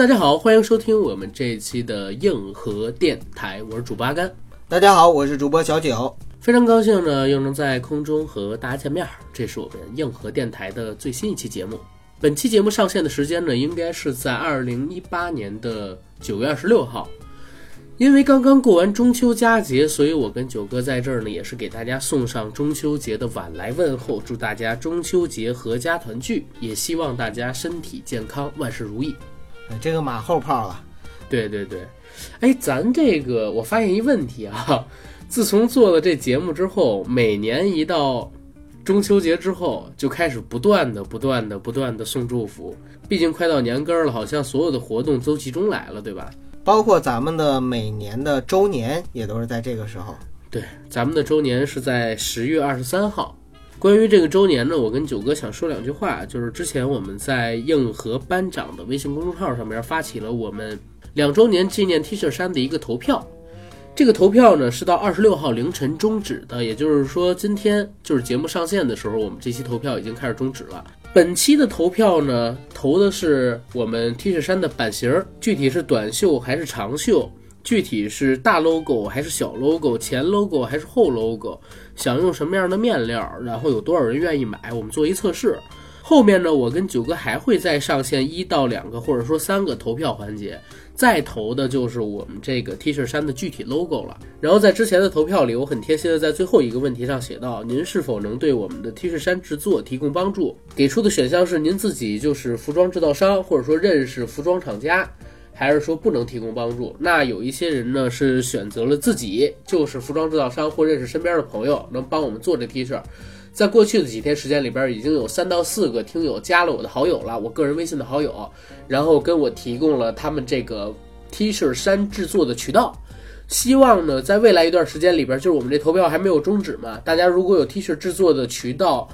大家好，欢迎收听我们这一期的硬核电台，我是主播阿甘。大家好，我是主播小九，非常高兴呢，又能在空中和大家见面。这是我们硬核电台的最新一期节目。本期节目上线的时间呢，应该是在二零一八年的九月二十六号。因为刚刚过完中秋佳节，所以我跟九哥在这儿呢，也是给大家送上中秋节的晚来问候，祝大家中秋节阖家团聚，也希望大家身体健康，万事如意。这个马后炮了。对对对，哎，咱这个我发现一问题啊，自从做了这节目之后，每年一到中秋节之后，就开始不断的、不断的、不断的送祝福。毕竟快到年根儿了，好像所有的活动都集中来了，对吧？包括咱们的每年的周年也都是在这个时候。对，咱们的周年是在十月二十三号。关于这个周年呢，我跟九哥想说两句话，就是之前我们在硬核班长的微信公众号上面发起了我们两周年纪念 T 恤衫的一个投票。这个投票呢是到二十六号凌晨终止的，也就是说今天就是节目上线的时候，我们这期投票已经开始终止了。本期的投票呢，投的是我们 T 恤衫的版型，具体是短袖还是长袖，具体是大 logo 还是小 logo，前 logo 还是后 logo，想用什么样的面料，然后有多少人愿意买，我们做一测试。后面呢，我跟九哥还会再上线一到两个或者说三个投票环节。再投的就是我们这个 T 恤衫的具体 logo 了。然后在之前的投票里，我很贴心的在最后一个问题上写到：您是否能对我们的 T 恤衫制作提供帮助？给出的选项是您自己就是服装制造商，或者说认识服装厂家，还是说不能提供帮助？那有一些人呢是选择了自己就是服装制造商或认识身边的朋友能帮我们做这 T 恤。在过去的几天时间里边，已经有三到四个听友加了我的好友了，我个人微信的好友，然后跟我提供了他们这个 T 恤衫制作的渠道。希望呢，在未来一段时间里边，就是我们这投票还没有终止嘛，大家如果有 T 恤制作的渠道，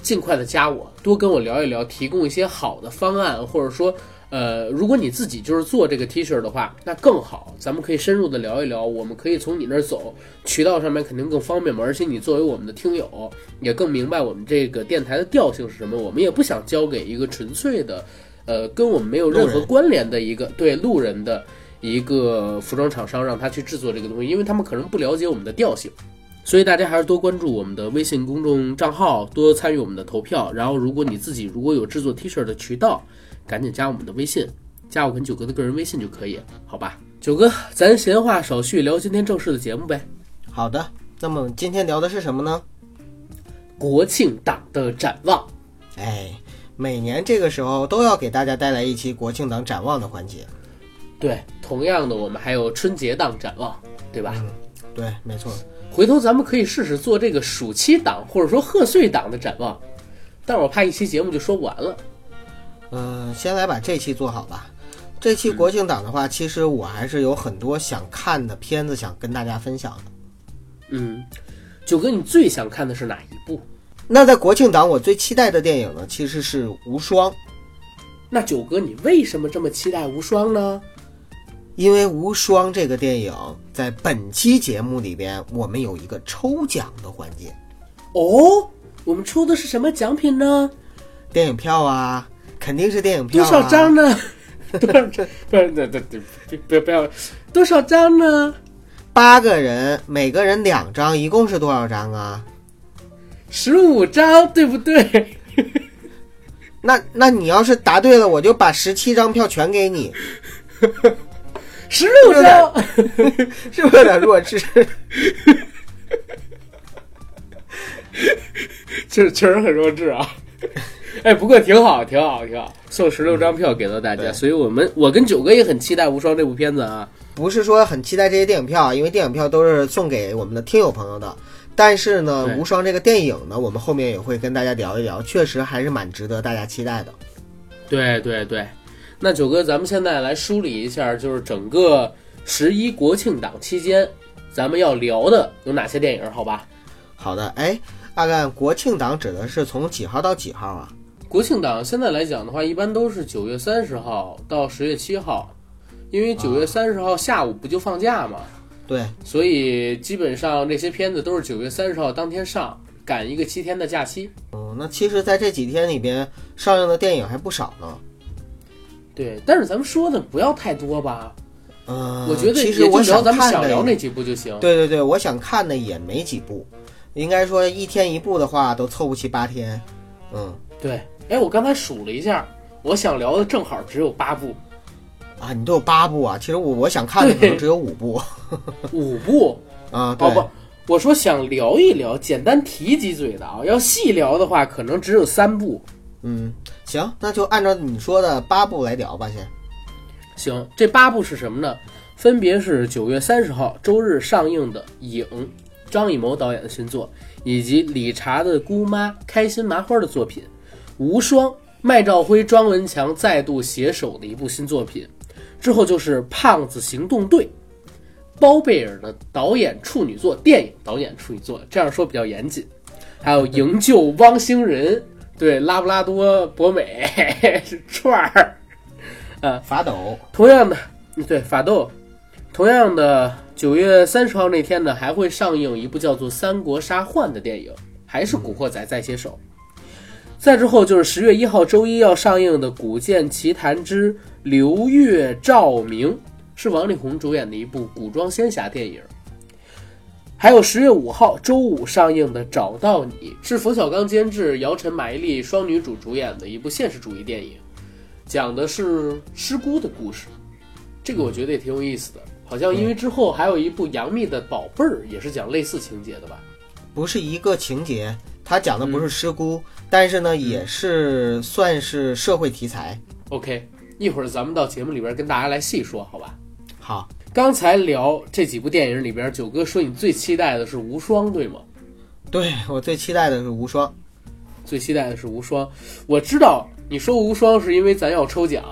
尽快的加我，多跟我聊一聊，提供一些好的方案，或者说。呃，如果你自己就是做这个 T 恤的话，那更好，咱们可以深入的聊一聊。我们可以从你那儿走，渠道上面肯定更方便嘛。而且你作为我们的听友，也更明白我们这个电台的调性是什么。我们也不想交给一个纯粹的，呃，跟我们没有任何关联的一个对路人的一个服装厂商，让他去制作这个东西，因为他们可能不了解我们的调性。所以大家还是多关注我们的微信公众账号，多参与我们的投票。然后，如果你自己如果有制作 T 恤的渠道，赶紧加我们的微信，加我跟九哥的个人微信就可以，好吧？九哥，咱闲话少叙，聊今天正式的节目呗。好的，那么今天聊的是什么呢？国庆档的展望。哎，每年这个时候都要给大家带来一期国庆档展望的环节。对，同样的，我们还有春节档展望，对吧？嗯，对，没错。回头咱们可以试试做这个暑期档或者说贺岁档的展望，但是我怕一期节目就说不完了。嗯，先来把这期做好吧。这期国庆档的话，其实我还是有很多想看的片子想跟大家分享的。嗯，九哥，你最想看的是哪一部？那在国庆档，我最期待的电影呢，其实是《无双》。那九哥，你为什么这么期待《无双》呢？因为《无双》这个电影在本期节目里边，我们有一个抽奖的环节。哦，我们抽的是什么奖品呢？电影票啊。肯定是电影票，多少张呢？多少张？不是，对对对，不要不要，多少张呢？八个人，每个人两张，一共是多少张啊？十五张，对不对？那那你要是答对了，我就把十七张票全给你。十六张，是不是有点弱智？确 确实很弱智啊。哎，不过挺好，挺好，挺好，送十六张票给到大家，所以我们我跟九哥也很期待《无双》这部片子啊。不是说很期待这些电影票，因为电影票都是送给我们的听友朋友的。但是呢，《无双》这个电影呢，我们后面也会跟大家聊一聊，确实还是蛮值得大家期待的。对对对，那九哥，咱们现在来梳理一下，就是整个十一国庆档期间，咱们要聊的有哪些电影？好吧？好的，哎，阿干，国庆档指的是从几号到几号啊？国庆档现在来讲的话，一般都是九月三十号到十月七号，因为九月三十号下午不就放假嘛？对，所以基本上这些片子都是九月三十号当天上，赶一个七天的假期。嗯，那其实在这几天里边上映的电影还不少呢。对，但是咱们说的不要太多吧。嗯，我觉得其实我想咱们想聊那几部就行。对对对，我想看的也没几部，应该说一天一部的话都凑不齐八天。嗯对，哎，我刚才数了一下，我想聊的正好只有八部，啊，你都有八部啊，其实我我想看的可能只有五部 五部。啊。对哦不，我说想聊一聊，简单提几嘴的啊。要细聊的话，可能只有三部。嗯，行，那就按照你说的八部来聊吧，先。行，这八部是什么呢？分别是九月三十号周日上映的《影》，张艺谋导演的新作，以及理查的姑妈开心麻花的作品《无双》，麦兆辉、庄文强再度携手的一部新作品。之后就是《胖子行动队》，包贝尔的导演处女作，电影导演处女作，这样说比较严谨。还有《营救汪星人》，对，拉布拉多博美是 串儿。法斗，同样的，嗯对法斗，同样的，九月三十号那天呢，还会上映一部叫做《三国杀幻》的电影，还是《古惑仔》在携手。再之后就是十月一号周一要上映的《古剑奇谭之流月照明》，是王力宏主演的一部古装仙侠电影。还有十月五号周五上映的《找到你》，是冯小刚监制、姚晨、马伊琍双女主主演的一部现实主义电影。讲的是失孤的故事，这个我觉得也挺有意思的。好像因为之后还有一部杨幂的《宝贝儿》，也是讲类似情节的吧？不是一个情节，它讲的不是失孤，但是呢，也是算是社会题材。OK，一会儿咱们到节目里边跟大家来细说，好吧？好，刚才聊这几部电影里边，九哥说你最期待的是《无双》，对吗？对我最期待的是无双。最期待的是《无双》，我知道你说《无双》是因为咱要抽奖，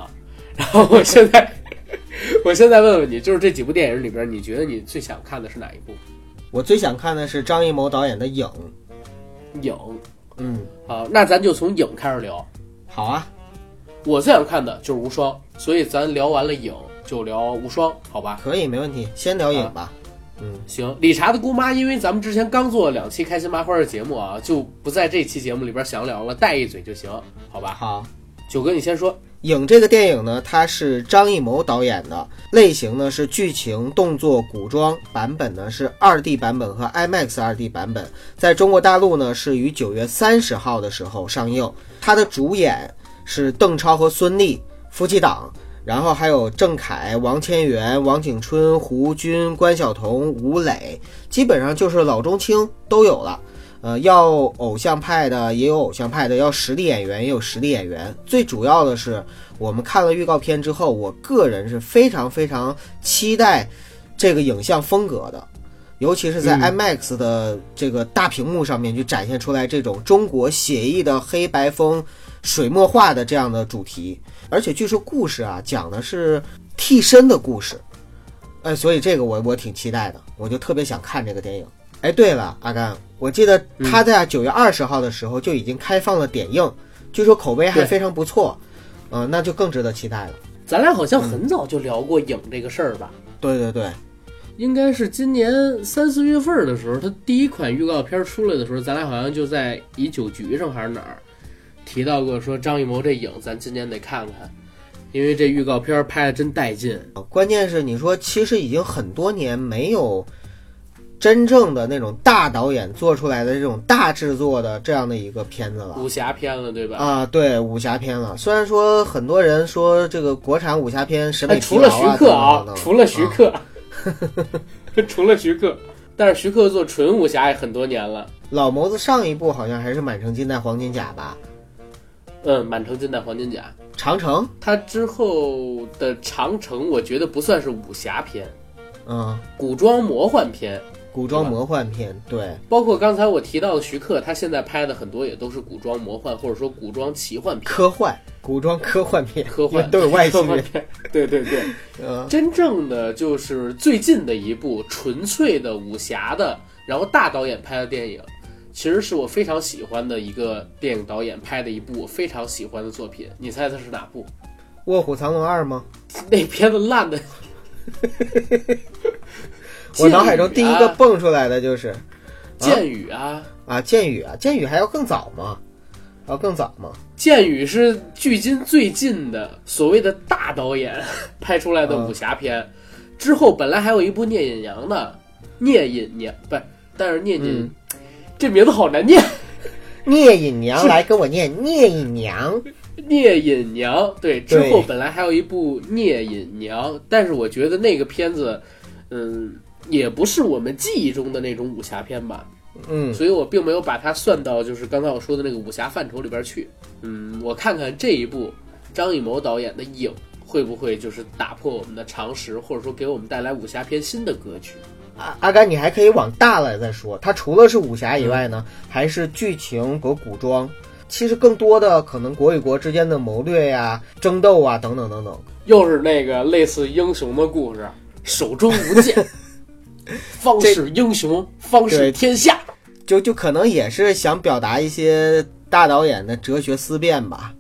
然后我现在，我现在问问你，就是这几部电影里边，你觉得你最想看的是哪一部？我最想看的是张艺谋导演的《影》。影嗯，好，那咱就从影开始聊。好啊，我最想看的就是无双，所以咱聊完了影就聊无双，好吧？可以，没问题。先聊影吧。嗯，行，理查的姑妈，因为咱们之前刚做了两期开心麻花的节目啊，就不在这期节目里边详聊了，带一嘴就行，好吧？好。九哥，你先说。影这个电影呢，它是张艺谋导演的，类型呢是剧情、动作、古装，版本呢是二 D 版本和 IMAX 二 D 版本，在中国大陆呢是于九月三十号的时候上映。它的主演是邓超和孙俪夫妻档，然后还有郑恺、王千源、王景春、胡军、关晓彤、吴磊，基本上就是老中青都有了。呃，要偶像派的也有偶像派的，要实力演员也有实力演员。最主要的是，我们看了预告片之后，我个人是非常非常期待这个影像风格的，尤其是在嗯 IMAX 的这个大屏幕上面，就展现出来这种中国写意的黑白风、水墨画的这样的主题。而且据说故事啊，讲的是替身的故事，哎，所以这个我我挺期待的，我就特别想看这个电影。哎，对了，阿甘，我记得他在九月二十号的时候就已经开放了点映，据说口碑还非常不错，嗯、那就更值得期待了。咱俩好像很早就聊过影这个事儿吧？对对对，应该是今年三四月份的时候，他第一款预告片出来的时候，咱俩好像就在一酒局上还是哪儿提到过，说张艺谋这影咱今年得看看，因为这预告片拍的真带劲。关键是你说，其实已经很多年没有真正的那种大导演做出来的这种大制作的这样的一个片子了。武侠片了，对吧？啊，对武侠片了。虽然说很多人说这个国产武侠片审哎，美疲除了徐克啊除了徐啊克，除了徐克，但是徐克做纯武侠也很多年了。老谋子上一部好像还是《满城尽带黄金甲》吧？嗯，满城尽带黄金甲，长城，它之后的长城，我觉得不算是武侠片，嗯，古装魔幻片。古装魔幻片，对，包括刚才我提到的徐克，他现在拍的很多也都是古装魔幻或者说古装奇幻片、科幻，古装科幻片，科幻都有外星人。对对对，嗯，真正的就是最近的一部纯粹的武侠的，然后大导演拍的电影，其实是我非常喜欢的一个电影导演拍的一部我非常喜欢的作品。你猜它是哪部？卧虎藏龙二吗？那片子烂的。我脑海中第一个啊蹦出来的就是剑雨啊，啊，剑雨啊，剑雨还要更早吗？还要，更早吗。剑雨是距今最近的所谓的大导演拍出来的武侠片，之后本来还有一部聂隐娘的，聂隐娘不是，但是聂隐、嗯这名字好难念，聂隐娘来跟我念聂隐娘，聂隐娘对，之后本来还有一部聂隐娘，但是我觉得那个片子，嗯，也不是我们记忆中的那种武侠片吧，嗯，所以我并没有把它算到就是刚才我说的那个武侠范畴里边去。嗯，我看看这一部张艺谋导演的《影》会不会就是打破我们的常识，或者说给我们带来武侠片新的格局。阿阿甘，你还可以往大了再说，它除了是武侠以外呢，还是剧情和古装。其实更多的可能国与国之间的谋略呀、争斗啊等等等等。又是那个类似英雄的故事，手中无剑，方是英雄，方是天下。就就可能也是想表达一些大导演的哲学思辨吧，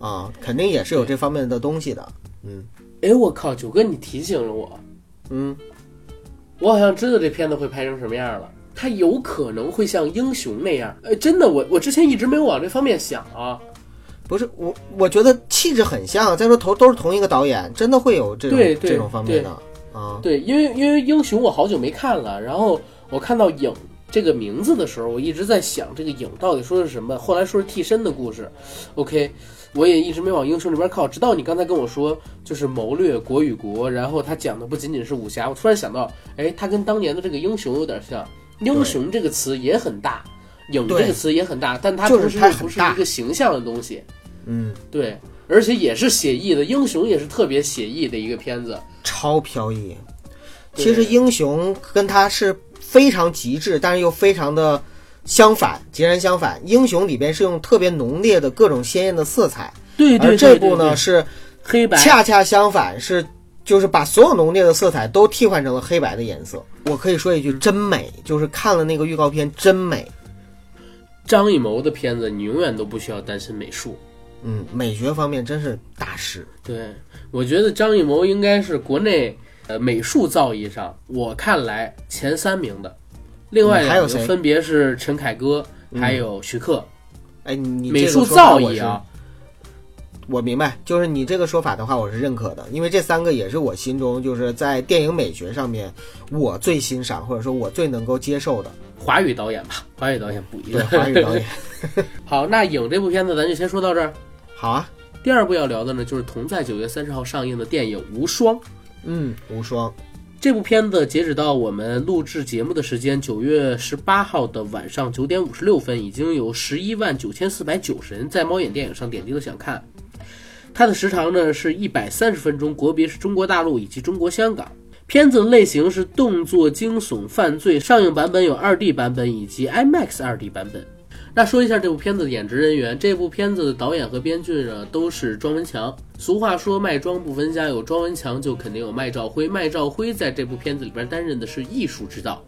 啊，肯定也是有这方面的东西的。嗯哎，我靠，九哥，你提醒了我，嗯，我好像知道这片子会拍成什么样了。它有可能会像英雄那样，呃，真的，我我之前一直没有往这方面想啊。不是我，我觉得气质很像。再说头都是同一个导演，真的会有这种这种方面的啊。对，因为因为英雄我好久没看了，然后我看到影这个名字的时候，我一直在想这个影到底说的是什么。后来说是替身的故事，OK，我也一直没往英雄这边靠，直到你刚才跟我说就是谋略国与国，然后他讲的不仅仅是武侠，我突然想到，哎，他跟当年的这个英雄有点像，英雄这个词也很大。影这个词也很大，但它就是同时又不是一个形象的东西，嗯，对，而且也是写意的，英雄也是特别写意的一个片子，超飘逸。其实英雄跟他是非常极致，但是又非常的相反，截然相反。英雄里边是用特别浓烈的各种鲜艳的色彩，对对而这对对部呢是黑白，恰恰相反，是就是把所有浓烈的色彩都替换成了黑白的颜色。我可以说一句，真美，就是看了那个预告片，真美。张艺谋的片子，你永远都不需要担心美术。嗯，美学方面真是大师。对，我觉得张艺谋应该是国内呃美术造诣上，我看来前三名的。另外两个嗯还有谁分别是陈凯歌，还有徐克。哎，你你美术造诣啊，我明白，就是你这个说法的话，我是认可的，因为这三个也是我心中就是在电影美学上面我最欣赏或者说我最能够接受的。华语导演吧，华语导演不一对，样。华语导演。好，那影这部片子咱就先说到这儿。好啊，第二部要聊的呢，就是同在九月三十号上映的电影《无双》。嗯，无双，这部片子截止到我们录制节目的时间，九月十八号的晚上九点五十六分，已经有十一万九千四百九十人在猫眼电影上点击了想看。它的时长呢是一百三十分钟，国别是中国大陆以及中国香港。片子类型是动作惊悚犯罪，上映版本有 2D 版本以及 IMAX 2D 版本。那说一下这部片子的演职人员，这部片子的导演和编剧呢都是庄文强。俗话说卖庄不分家，有庄文强就肯定有麦兆辉。麦兆辉在这部片子里边担任的是艺术指导。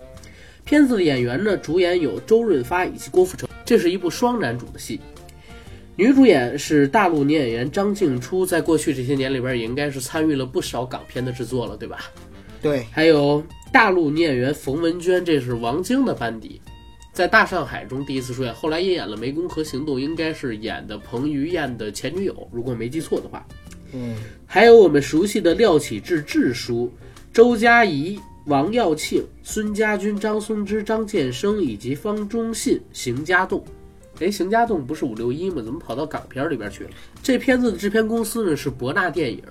片子的演员呢，主演有周润发以及郭富城，这是一部双男主的戏。女主演是大陆女演员张静初，在过去这些年里边也应该是参与了不少港片的制作了，对吧？对，还有大陆女演员冯文娟，这是王晶的班底，在《大上海》中第一次出演，后来也演了《湄公河行动》，应该是演的彭于晏的前女友，如果没记错的话。嗯，还有我们熟悉的廖启智智叔、周佳怡、王耀庆、孙家军、张松之、张建生以及方中信、邢家栋。哎，邢家栋不是五六一吗？怎么跑到港片里边去了？这片子的制片公司呢是博纳电影。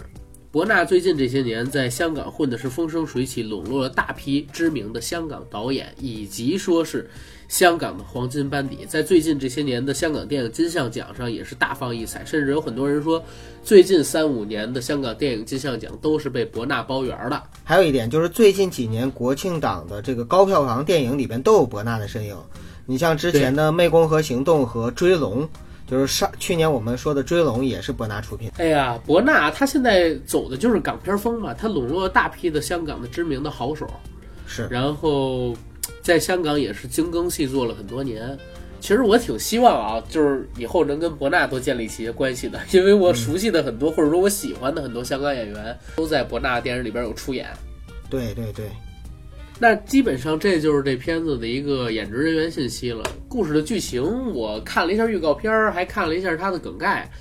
博纳最近这些年在香港混的是风生水起，笼络了大批知名的香港导演，以及说是香港的黄金班底。在最近这些年的香港电影金像奖上也是大放异彩，甚至有很多人说，最近三五年的香港电影金像奖都是被博纳包圆的。还有一点就是最近几年国庆档的这个高票房电影里边都有博纳的身影。你像之前的《湄公河行动》和《追龙》，就是上去年我们说的《追龙》也是博纳出品。哎呀，博纳他现在走的就是港片风嘛，他笼络了大批的香港的知名的好手，是，然后在香港也是精耕细作了很多年。其实我挺希望啊，就是以后能跟博纳多建立起一些关系的，因为我熟悉的很多，或者说我喜欢的很多香港演员都在博纳电影里边有出演。对对对。那基本上这就是这片子的一个演职人员信息了。故事的剧情我看了一下预告片儿，还看了一下它的梗概，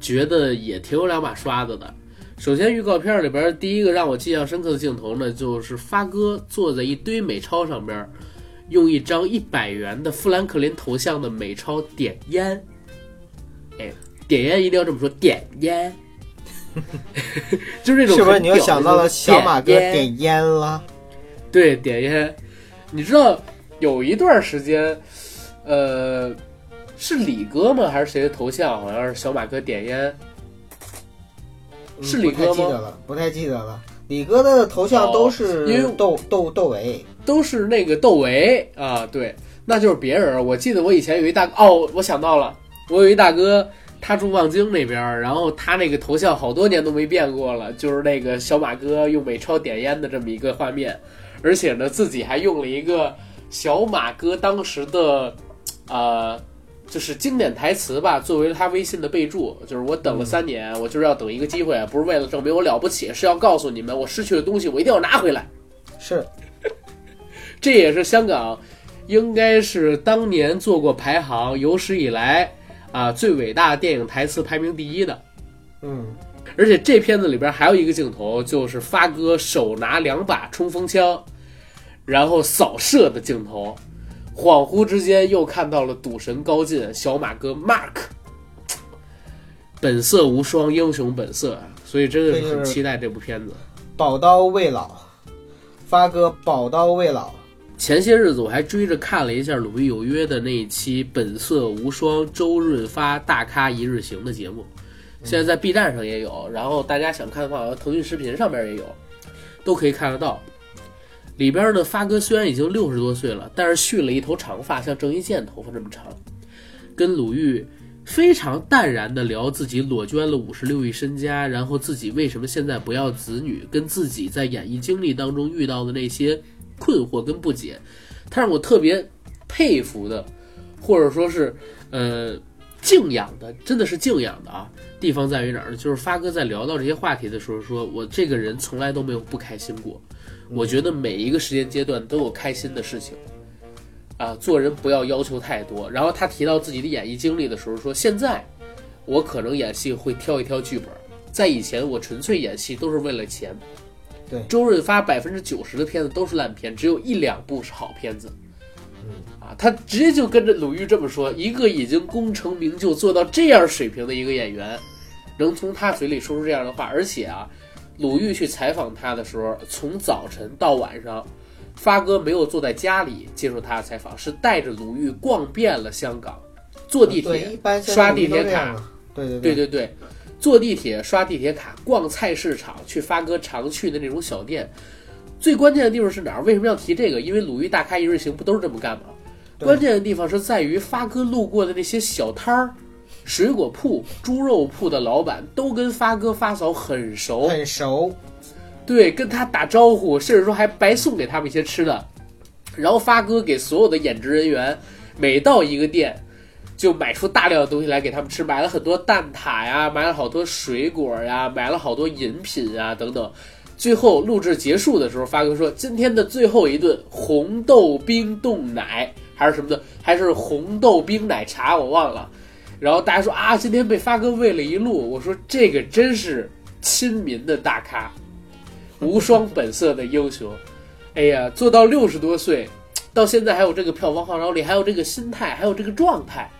觉得也挺有两把刷子的。首先，预告片里边第一个让我印象深刻的镜头呢，就是发哥坐在一堆美钞上边，用一张一百元的富兰克林头像的美钞点烟。哎，点烟一定要这么说，点烟，就是那种是不是你又想到了小马哥点烟了？对，点烟。你知道有一段时间，呃，是李哥吗？还是谁的头像？好像是小马哥点烟。嗯是李哥吗不太记得了，不太记得了。李哥的头像都是哦因为窦窦窦唯，都是那个窦唯啊，对，那就是别人。我记得我以前有一大哦，我想到了，我有一大哥，他住望京那边儿，然后他那个头像好多年都没变过了，就是那个小马哥用美钞点烟的这么一个画面，而且呢自己还用了一个小马哥当时的呃。就是经典台词吧，作为他微信的备注，就是我等了三年，我就是要等一个机会，不是为了证明我了不起，是要告诉你们，我失去的东西我一定要拿回来。是这也是香港应该是当年做过排行有史以来啊最伟大的电影台词排名第一的。嗯，而且这片子里边还有一个镜头，就是发哥手拿两把冲锋枪，然后扫射的镜头。恍惚之间又看到了赌神高进、小马哥 Mark，本色无双，英雄本色啊！所以真的是很期待这部片子。宝刀未老，发哥宝刀未老。前些日子我还追着看了一下《鲁豫有约》的那一期《本色无双》周润发大咖一日行的节目，现在在 B 站上也有，然后大家想看的话，腾讯视频上面也有，都可以看得到。里边呢，发哥虽然已经六十多岁了，但是蓄了一头长发，像郑伊健头发这么长，跟鲁豫非常淡然的聊自己裸捐了五十六亿身家，然后自己为什么现在不要子女，跟自己在演艺经历当中遇到的那些困惑跟不解，他让我特别佩服的，或者说是呃敬仰的，真的是敬仰的啊。地方在于哪儿呢？就是发哥在聊到这些话题的时候说，我这个人从来都没有不开心过。我觉得每一个时间阶段都有开心的事情，啊，做人不要要求太多。然后他提到自己的演艺经历的时候说，现在我可能演戏会挑一挑剧本，在以前我纯粹演戏都是为了钱。对周润发百分之九十的片子都是烂片，只有一两部是好片子。啊，他直接就跟着鲁豫这么说：一个已经功成名就、做到这样水平的一个演员，能从他嘴里说出这样的话，而且啊，鲁豫去采访他的时候，从早晨到晚上，发哥没有坐在家里接受他的采访，是带着鲁豫逛遍了香港，坐地，铁刷地铁卡。对对对对对，坐地铁刷地铁卡，逛菜市场，去发哥常去的那种小店。最关键的地方是哪儿？为什么要提这个？因为鲁豫大咖一日行不都是这么干吗？关键的地方是在于发哥路过的那些小摊儿、水果铺、猪肉铺的老板都跟发哥发嫂很熟，很熟。对，跟他打招呼，甚至说还白送给他们一些吃的。然后发哥给所有的演职人员，每到一个店，就买出大量的东西来给他们吃，买了很多蛋挞呀，买了好多水果呀，买了好多饮品啊等等。最后录制结束的时候，发哥说：“今天的最后一顿红豆冰冻奶还是什么的，还是红豆冰奶茶，我忘了。”然后大家说：“啊，今天被发哥喂了一路。”我说：“这个真是亲民的大咖。”无双本色的英雄，哎呀，做到六十多岁，到现在还有这个票房号召力，还有这个心态，还有这个状态，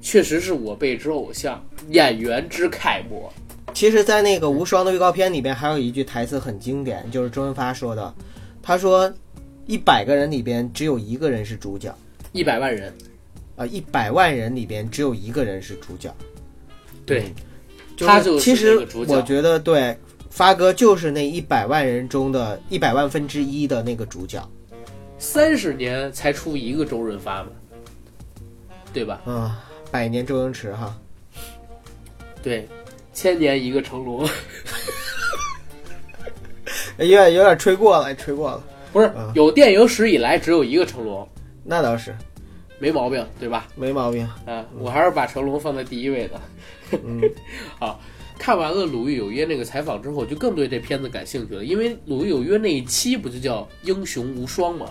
确实是我辈之偶像，演员之楷模。其实，在那个无双的预告片里边，还有一句台词很经典，就是周润发说的，他说：“一百个人里边只有一个人是主角，一百万人，啊，一百万人里边只有一个人是主角。对，就他就是其实我觉得对，发哥就是那一百万人中的一百万分之一的那个主角。三十年才出一个周润发嘛，对吧？嗯，百年周星驰哈，对，千年一个成龙，有点有点吹过了，吹过了。不是嗯有电影史以来只有一个成龙，那倒是没毛病，对吧？没毛病。啊，我还是把成龙放在第一位的。嗯，好，看完了《鲁豫有约》那个采访之后，就更对这片子感兴趣了，因为《鲁豫有约》那一期不就叫《英雄无双》吗？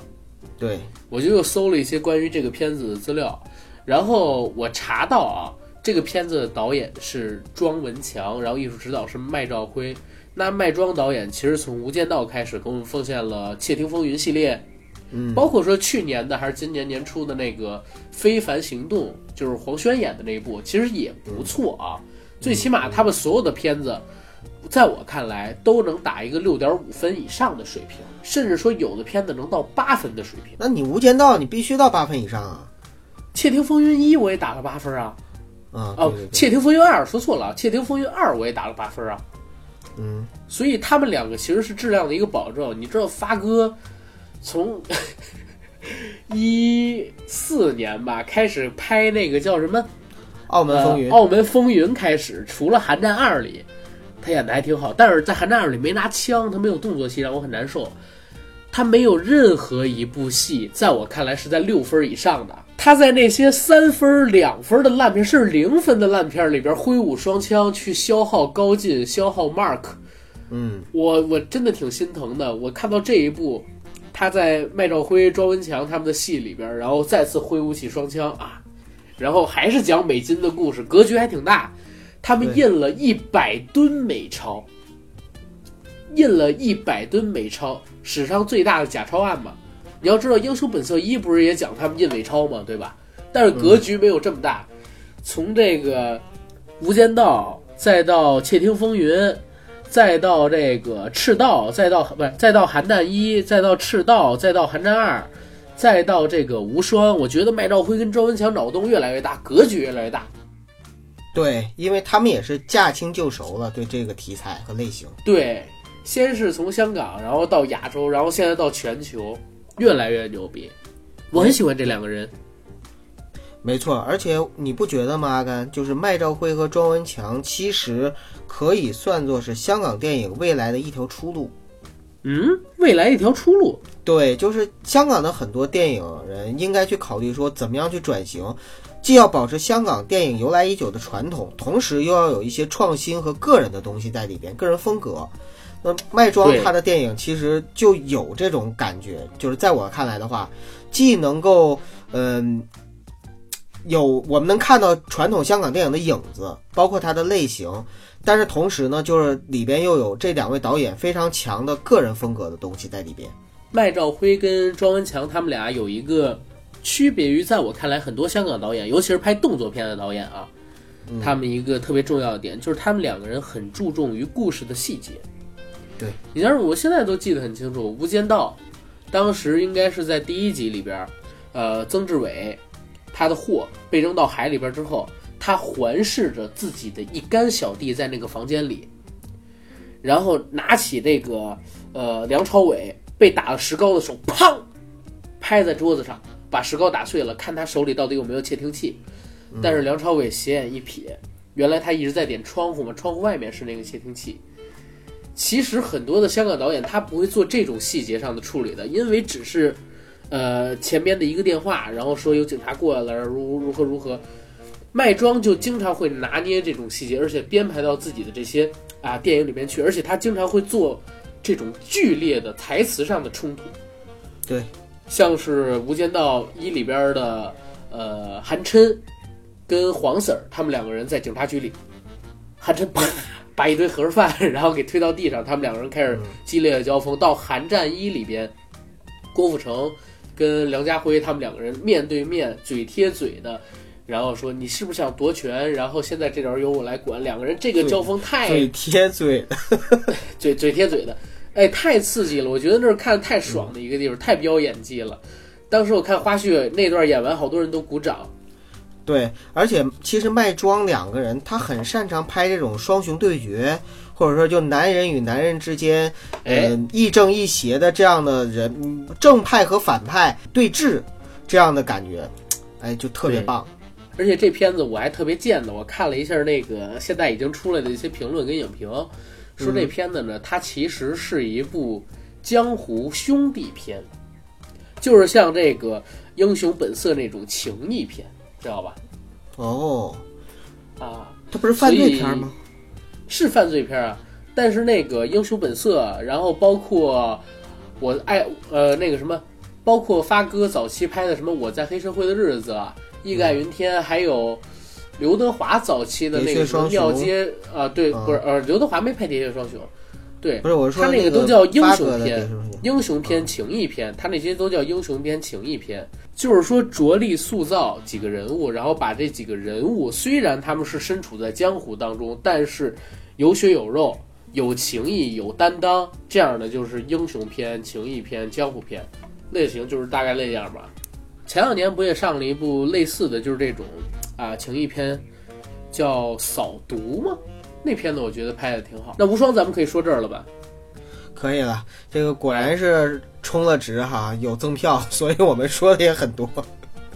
对，我就又搜了一些关于这个片子的资料，然后我查到啊，这个片子的导演是庄文强，然后艺术指导是麦兆辉。那麦庄导演其实从《无间道》开始给我们奉献了《窃听风云》系列，嗯，包括说去年的还是今年年初的那个《非凡行动》，就是黄轩演的那一部，其实也不错啊。最起码他们所有的片子，在我看来都能打一个六点五分以上的水平，甚至说有的片子能到八分的水平。那你《无间道》你必须到八分以上啊！《窃听风云一》我也打了八分啊，啊，哦，窃听风云二》说错了，《窃听风云二》我也打了八分啊。嗯，所以他们两个其实是质量的一个保证。你知道发哥从一四年吧开始拍那个叫什么《澳门风云呃》澳门风云开始，除了《寒战二》里他演的还挺好，但是在《寒战二》里没拿枪，他没有动作戏，让我很难受。他没有任何一部戏在我看来是在六分以上的。他在那些三分、两分的烂片，甚至零分的烂片里边挥舞双枪去消耗高进、消耗 Mark，嗯，我我真的挺心疼的。我看到这一部，他在麦兆辉、庄文强他们的戏里边，然后再次挥舞起双枪啊，然后还是讲美金的故事，格局还挺大。他们印了一百吨美钞，印了一百吨美钞，史上最大的假钞案嘛。你要知道，《英雄本色一》不是也讲他们印伪钞嘛，对吧？但是格局没有这么大。从这个《无间道》，再到《窃听风云》，再到这个《赤道》，再到不是，再到《寒战一》，再到《赤道》，再到《寒战二》，再到这个《无双》，我觉得麦兆辉跟周文强脑洞越来越大，格局越来越大。对，因为他们也是驾轻就熟了，对这个题材和类型。对，先是从香港，然后到亚洲，然后现在到全球，越来越牛逼。我很喜欢这两个人。没错，而且你不觉得吗？阿甘，就是麦兆辉和庄文强，其实可以算作是香港电影未来的一条出路。嗯，未来一条出路。对，就是香港的很多电影人应该去考虑说，怎么样去转型，既要保持香港电影由来已久的传统，同时又要有一些创新和个人的东西在里边，个人风格。那麦庄对他的电影其实就有这种感觉，就是在我看来的话，既能够嗯、有我们能看到传统香港电影的影子，包括它的类型，但是同时呢，就是里边又有这两位导演非常强的个人风格的东西在里边。麦兆辉跟庄文强他们俩有一个区别于，在我看来，很多香港导演，尤其是拍动作片的导演啊，他们一个特别重要的点就是他们两个人很注重于故事的细节。对你像是我现在都记得很清楚，《无间道》当时应该是在第一集里边，呃，曾志伟他的货被扔到海里边之后，他环视着自己的一干小弟在那个房间里，然后拿起这个呃梁朝伟被打了石膏的手，砰，拍在桌子上，把石膏打碎了，看他手里到底有没有窃听器。但是梁朝伟斜眼一瞥，原来他一直在点窗户嘛，窗户外面是那个窃听器。其实很多的香港导演他不会做这种细节上的处理的，因为只是，呃，前边的一个电话，然后说有警察过来了，如如何如何。麦庄就经常会拿捏这种细节，而且编排到自己的这些啊电影里面去，而且他经常会做这种剧烈的台词上的冲突。对，像是《无间道一》里边的呃韩琛跟黄 Sir 他们两个人在警察局里，韩琛啪把一堆盒饭然后给推到地上，他们两个人开始激烈的交锋。到《寒战一》里边，郭富城跟梁家辉他们两个人面对面嘴贴嘴的。然后说你是不是想夺权？然后现在这点儿由我来管。两个人这个交锋太嘴贴嘴的，嘴嘴贴嘴的，哎，太刺激了！我觉得那是看太爽的一个地方，太飙演技了。当时我看花絮那段演完，好多人都鼓掌。对，而且其实麦庄两个人他很擅长拍这种双雄对决，或者说就男人与男人之间，哎呃，亦正亦邪的这样的人，嗯正派和反派对峙这样的感觉，哎，就特别棒。而且这片子我还特别贱的，我看了一下那个现在已经出来的一些评论跟影评，说这片子呢，它其实是一部江湖兄弟片，就是像这个《英雄本色》那种情义片，知道吧？哦，啊，它不是犯罪片吗？是犯罪片啊，但是那个《英雄本色》，然后包括我爱呃那个什么，包括发哥早期拍的什么《我在黑社会的日子》啊，《义盖云天》，还有刘德华早期的那个什么喋血双雄庙街啊，对，啊不是呃刘德华没拍《喋血双雄》，对，不是我说他那个个都叫英雄片英雄片、情义片，他那些都叫英雄片、情义片，就是说着力塑造几个人物，然后把这几个人物虽然他们是身处在江湖当中，但是有血有肉、有情义、有担当，这样的就是英雄片、情义片、江湖片类型，就是大概那样吧。前两年不也上了一部类似的就是这种啊情义片，叫《扫毒》吗？那片子我觉得拍的挺好。那无双咱们可以说这儿了吧？可以了，这个果然是充了值哈，有赠票，所以我们说的也很多。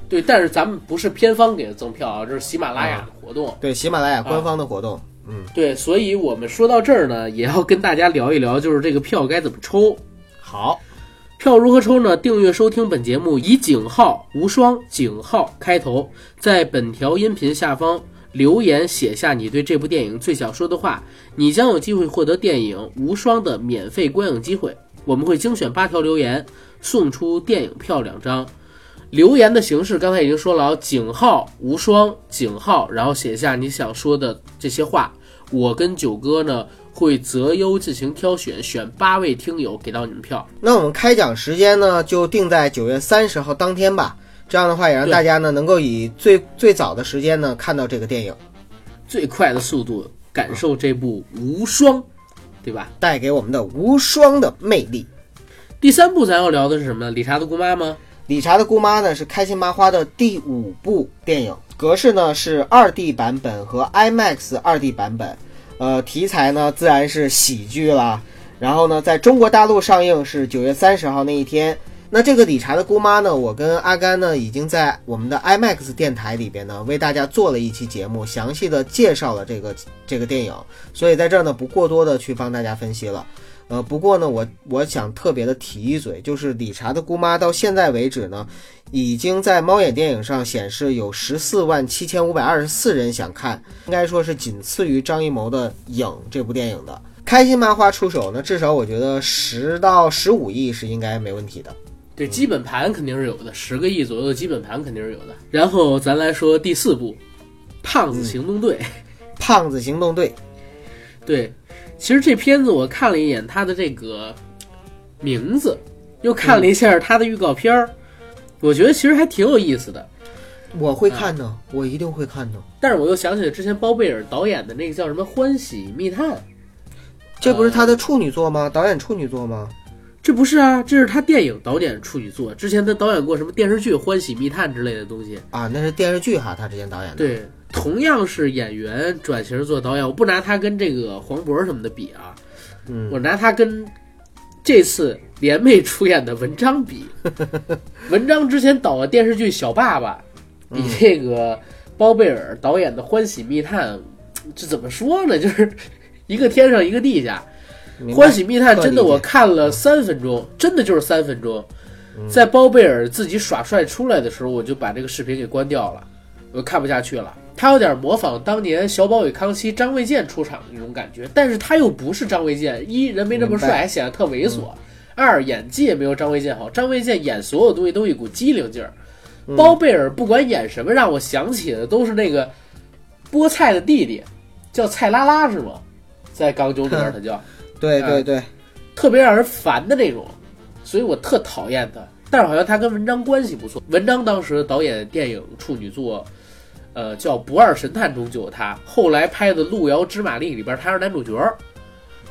对，但是咱们不是片方给的赠票啊，这是喜马拉雅的活动。对，喜马拉雅官方的活动，嗯，对，所以我们说到这儿呢，也要跟大家聊一聊，就是这个票该怎么抽。好，票如何抽呢？订阅收听本节目，以井号无双井号开头，在本条音频下方留言写下你对这部电影最想说的话，你将有机会获得电影《无双》的免费观影机会。我们会精选八条留言，送出电影票两张。留言的形式刚才已经说了啊，井号无双井号，然后写下你想说的这些话。我跟九哥呢会择优进行挑选，选八位听友给到你们票。那我们开奖时间呢，就定在九月三十号当天吧。这样的话，也让大家呢能够以最最早的时间呢看到这个电影，最快的速度感受这部无双，对吧？带给我们的无双的魅力。第三部咱要聊的是什么呢？理查的姑妈吗？理查的姑妈呢是开心麻花的第五部电影，格式呢是二 D 版本和 IMAX 二 D 版本，呃，题材呢自然是喜剧啦。然后呢，在中国大陆上映是九月三十号那一天。那这个理查的姑妈呢，我跟阿甘呢已经在我们的 IMAX 电台里边呢为大家做了一期节目，详细的介绍了这个这个电影，所以在这儿呢不过多的去帮大家分析了。呃，不过呢，我我想特别的提一嘴，就是理查的姑妈到现在为止呢，已经在猫眼电影上显示有十四万七千五百二十四人想看，应该说是仅次于张艺谋的《影》这部电影的。开心麻花出手呢，至少我觉得十到十五亿是应该没问题的。对，基本盘肯定是有的，十个亿左右的基本盘肯定是有的。然后咱来说第四部，《胖子行动队》。胖子行动队，对，其实这片子我看了一眼它的这个名字，又看了一下它的预告片儿，我觉得其实还挺有意思的。我会看的，我一定会看的。但是我又想起了之前包贝尔导演的那个叫什么《欢喜密探》，这不是他的处女作吗？导演处女作吗？这不是啊，这是他电影导演处女作。之前他导演过什么电视剧《欢喜密探》之类的东西。啊，那是电视剧哈，他之前导演的。，对，同样是演员转型做导演，我不拿他跟这个黄渤什么的比啊，嗯，我拿他跟这次联袂出演的文章比。文章之前导的电视剧《小爸爸》，比这个包贝尔导演的《欢喜密探》，这怎么说呢？就是一个天上一个地下。欢喜密探真的我看了三分钟，真的就是三分钟。在包贝尔自己耍帅出来的时候，我就把这个视频给关掉了，我看不下去了。他有点模仿当年小宝与康熙张卫健出场的那种感觉，但是他又不是张卫健，一人没那么帅，还显得特猥琐；二演技也没有张卫健好，张卫健演所有东西都一股机灵劲儿。包贝尔不管演什么，让我想起的都是那个菠菜的弟弟，叫蔡拉拉是吗？在港囧里边他叫。对对对，特别让人烦的那种，所以我特讨厌他。但是好像他跟文章关系不错。文章当时导演电影处女作，呃，叫《不二神探》中就有他。后来拍的《路遥知马力》里边他是男主角，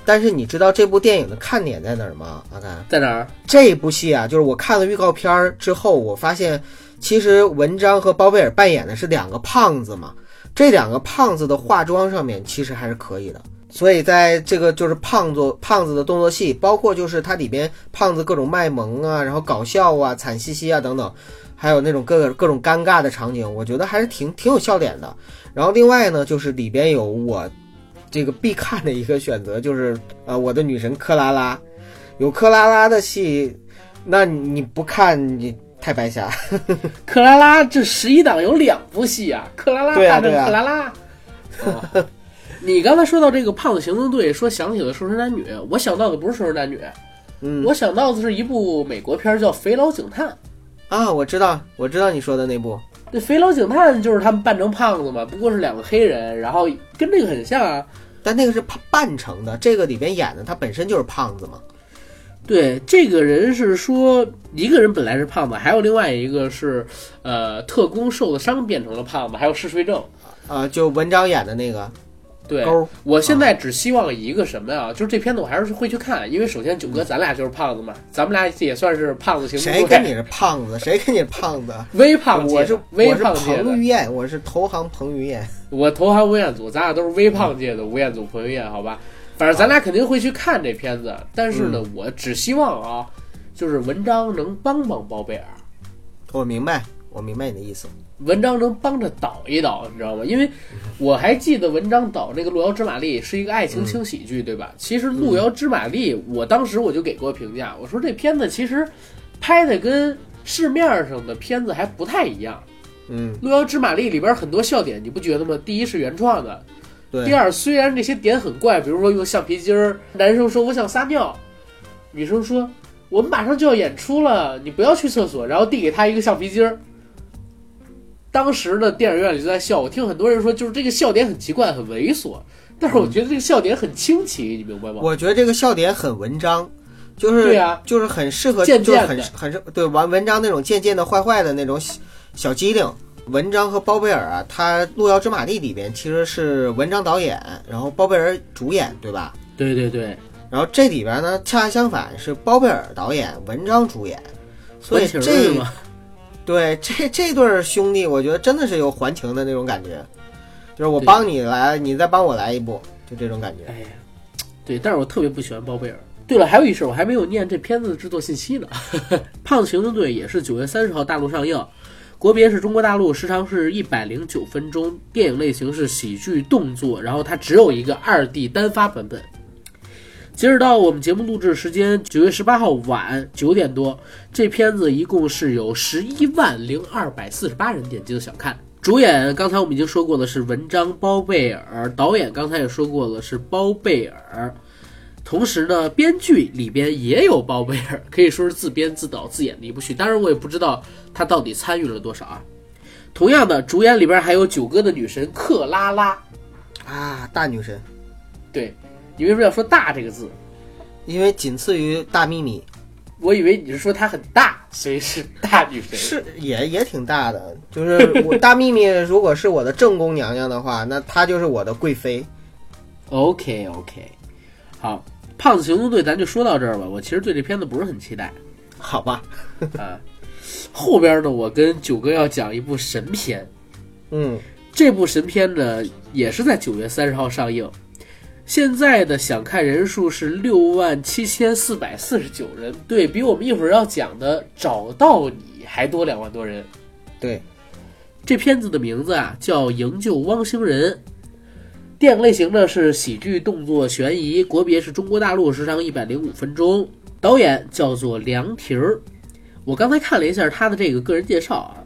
但是你知道这部电影的看点在哪儿吗？阿甘，在哪儿？这部戏啊，就是我看了预告片儿之后，我发现其实文章和包贝尔扮演的是两个胖子嘛，这两个胖子的化妆上面其实还是可以的。所以在这个就是胖子胖子的动作戏，包括就是它里边胖子各种卖萌啊，然后搞笑啊、惨兮兮啊等等，还有那种各各种尴尬的场景，我觉得还是挺挺有笑点的。然后另外呢，就是里边有我这个必看的一个选择，就是呃我的女神克拉拉，有克拉拉的戏，那你不看你太白瞎。克拉拉这十一档有两部戏啊，克拉拉大战克拉拉。啊你刚才说到这个胖子行动队，说想起了《瘦身男女》，我想到的不是《瘦身男女》，嗯我想到的是一部美国片儿叫《肥佬警探》。啊，我知道，我知道你说的那部。那肥佬警探就是他们扮成胖子嘛，不过是两个黑人，然后跟这个很像啊。但那个是扮扮成的，这个里边演的他本身就是胖子嘛。对，这个人是说一个人本来是胖子，还有另外一个是呃特工受了伤变成了胖子，还有嗜睡症。啊，就文章演的那个对，我现在只希望一个什么呀？就是这片子我还是会去看，因为首先九哥咱俩就是胖子嘛，咱们俩也算是胖子型谁跟 你是胖子？谁跟你是胖子？微胖界？我是微我是胖界彭于晏，我是投行彭于晏。我投行吴彦祖，咱俩都是微胖界的吴彦祖、彭于晏，好吧？反正咱俩肯定会去看这片子，但是呢，我只希望啊，就是文章能帮帮包贝尔，我明白，我明白你的意思。文章能帮着导一导，你知道吗？因为我还记得文章导那个《路遥知马力》是一个爱情轻喜剧，对吧？其实《路遥知马力》，我当时我就给过评价，我说这片子其实拍的跟市面上的片子还不太一样。嗯，《路遥知马力》里边很多笑点，你不觉得吗？第一是原创的，对。第二，虽然这些点很怪，比如说用橡皮筋儿，男生说我想撒尿，女生说我们马上就要演出了，你不要去厕所，然后递给他一个橡皮筋儿。当时的电影院里就在笑，我听很多人说，就是这个笑点很奇怪，很猥琐，但是我觉得这个笑点很清奇，你明白吗？我觉得这个笑点很文章，就是对呀就是很适合，贱就是很很是对玩文章那种贱贱的、坏坏的那种小小机灵。文章和包贝尔啊，他《路遥知马力》里边其实是文章导演，然后包贝尔主演，对吧？对对对，然后这里边呢，恰恰相反是包贝尔导演，文章主演，所以这？对这这对儿兄弟，我觉得真的是有还情的那种感觉，就是我帮你来，你再帮我来一步，就这种感觉。哎呀，对，但是我特别不喜欢包贝尔。对了，还有一事，我还没有念这片子的制作信息呢。《胖子行动队》也是九月三十号大陆上映，国别是中国大陆，时长是一百零九分钟，电影类型是喜剧动作，然后它只有一个二 D 单发版本。截止到我们节目录制时间九月十八号晚九点多，这片子一共是有十一万零二百四十八人点击了想看。主演刚才我们已经说过了是文章包贝尔，导演刚才也说过了是包贝尔，同时呢，编剧里边也有包贝尔，可以说是自编自导自演的一部剧。当然，我也不知道他到底参与了多少啊。同样的，主演里边还有九哥的女神克拉拉。啊，大女神，对，你为什么要说“大”这个字？因为仅次于大幂幂，我以为你是说她很大，所以是大女神。是也也挺大的。就是我大幂幂，如果是我的正宫娘娘的话，那她就是我的贵妃。OK OK，好，胖子行动队咱就说到这儿吧。我其实对这片子不是很期待 好吧，啊。后边呢，我跟九哥要讲一部神片，嗯，这部神片呢也是在九月三十号上映，现在的想看人数是六万七千四百四十九人，对比我们一会儿要讲的《找到你》还多两万多人。对，这片子的名字啊叫《营救汪星人》，电影类型呢是喜剧、动作、悬疑，国别是中国大陆，时长一百零五分钟，导演叫做梁婷儿。我刚才看了一下他的这个个人介绍啊，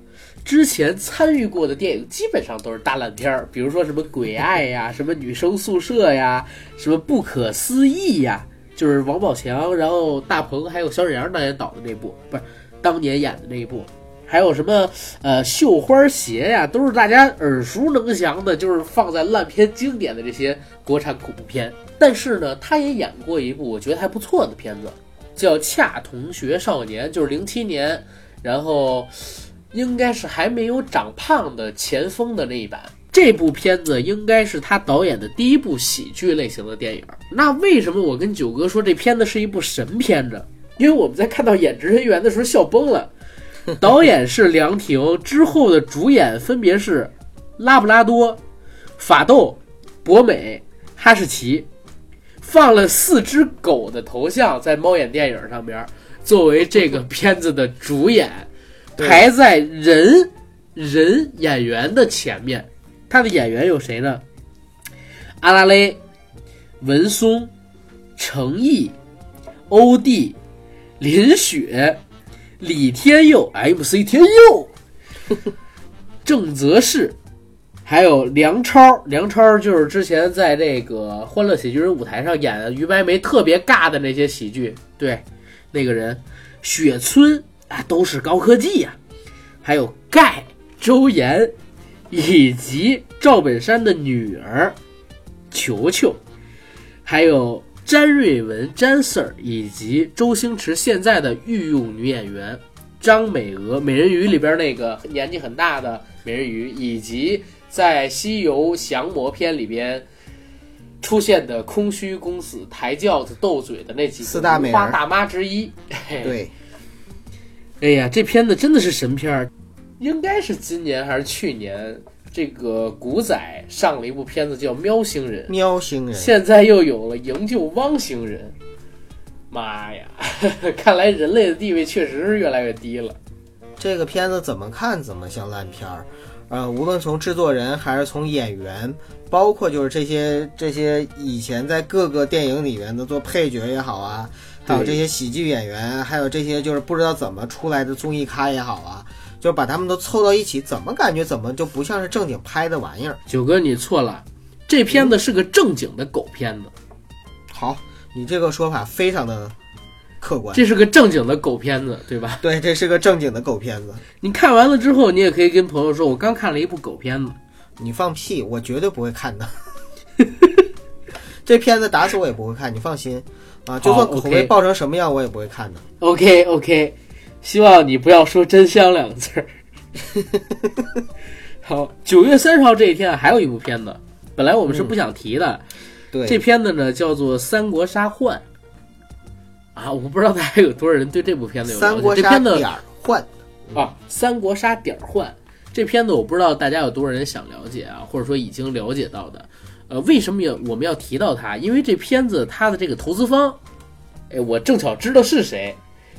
之前参与过的电影基本上都是大烂片儿，比如说什么《鬼爱》呀，什么《女生宿舍》呀，什么《不可思议》呀，就是王宝强，然后大鹏还有小沈阳导演导的那部，不是当年演的那一部。还有什么呃绣花鞋呀，都是大家耳熟能详的，就是放在烂片经典的这些国产恐怖片。但是呢，他也演过一部我觉得还不错的片子，叫《恰同学少年》，就是零七年，然后应该是还没有长胖的前锋的那一版。这部片子应该是他导演的第一部喜剧类型的电影。那为什么我跟九哥说这片子是一部神片子？因为我们在看到演职人员的时候笑崩了。导演是梁婷，之后的主演分别是拉布拉多、法斗、博美、哈士奇，放了四只狗的头像在猫眼电影上边，作为这个片子的主演，对排在人人演员的前面。他的演员有谁呢？阿拉蕾、文松、程毅、欧弟、林雪。李天佑，MC 天佑，郑则仕，还有梁超，梁超就是之前在这个《欢乐喜剧人》舞台上演的于白眉特别尬的那些喜剧，对，那个人，雪村啊，都是高科技呀、还有盖、周岩，以及赵本山的女儿球球，还有詹瑞文、詹 Sir，以及周星驰现在的御用女演员张美娥，《美人鱼》里边那个年纪很大的美人鱼，以及在《西游降魔篇》里边出现的空虚公子、抬轿子、斗嘴的那几个四大美人花大妈之一。嘿对，哎呀，这片子真的是神片儿，应该是今年还是去年，这个古仔上了一部片子叫《喵星人》，喵星人，现在又有了营救汪星人。妈呀，看来人类的地位确实是越来越低了。这个片子怎么看怎么像烂片儿，呃，无论从制作人还是从演员，包括就是这些这些以前在各个电影里面的做配角也好啊，还有这些喜剧演员，还有这些就是不知道怎么出来的综艺咖也好啊，就把他们都凑到一起，怎么感觉怎么就不像是正经拍的玩意儿？九哥，你错了，这片子是个正经的狗片子，好，你这个说法非常的客观。这是个正经的狗片子，对吧？对，这是个正经的狗片子。你看完了之后，你也可以跟朋友说，我刚看了一部狗片子。你放屁，我绝对不会看的。这片子打死我也不会看，你放心啊！就算好口碑爆成什么样，我也不会看的。OK OK，希望你不要说“真香”两个字儿。好，九月三十号这一天啊还有一部片子，本来我们是不想提的，对，这片子呢叫做《三国杀幻》啊，我不知道大家有多少人对这部片子有了解。三国杀点儿换，啊，《三国杀点儿换》这片子，我不知道大家有多少人想了解啊，或者说已经了解到的。呃，为什么要我们要提到它？因为这片子它的这个投资方，哎，我正巧知道是谁。